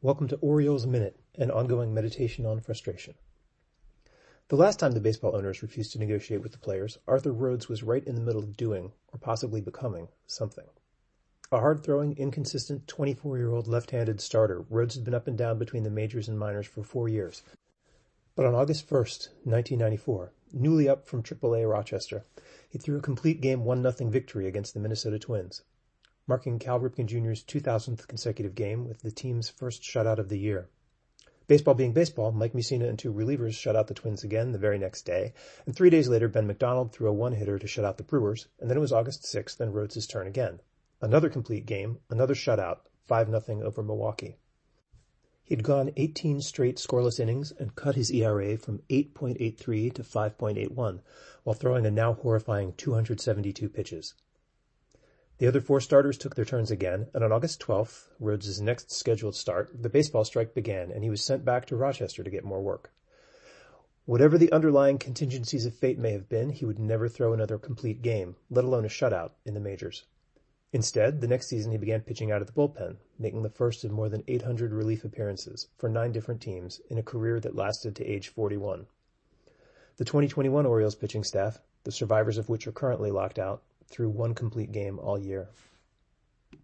Welcome to Orioles Minute, an ongoing meditation on frustration. The last time the baseball owners refused to negotiate with the players, Arthur Rhodes was right in the middle of doing, or possibly becoming, something. A hard-throwing, inconsistent, 24-year-old left-handed starter, Rhodes had been up and down between the majors and minors for four years. But on August 1st, 1994, newly up from AAA Rochester, he threw a complete game 1-0 victory against the Minnesota Twins marking Cal Ripken Jr.'s 2000th consecutive game with the team's first shutout of the year. Baseball being baseball, Mike Mussina and two relievers shut out the Twins again the very next day, and three days later Ben McDonald threw a one-hitter to shut out the Brewers, and then it was August 6th and Rhodes' turn again. Another complete game, another shutout, 5-0 over Milwaukee. He'd gone 18 straight scoreless innings and cut his ERA from 8.83 to 5.81, while throwing a now horrifying 272 pitches. The other four starters took their turns again, and on August 12th, Rhodes' next scheduled start, the baseball strike began, and he was sent back to Rochester to get more work. Whatever the underlying contingencies of fate may have been, he would never throw another complete game, let alone a shutout, in the majors. Instead, the next season he began pitching out of the bullpen, making the first of more than 800 relief appearances for nine different teams in a career that lasted to age 41. The 2021 Orioles pitching staff, the survivors of which are currently locked out, threw one complete game all year.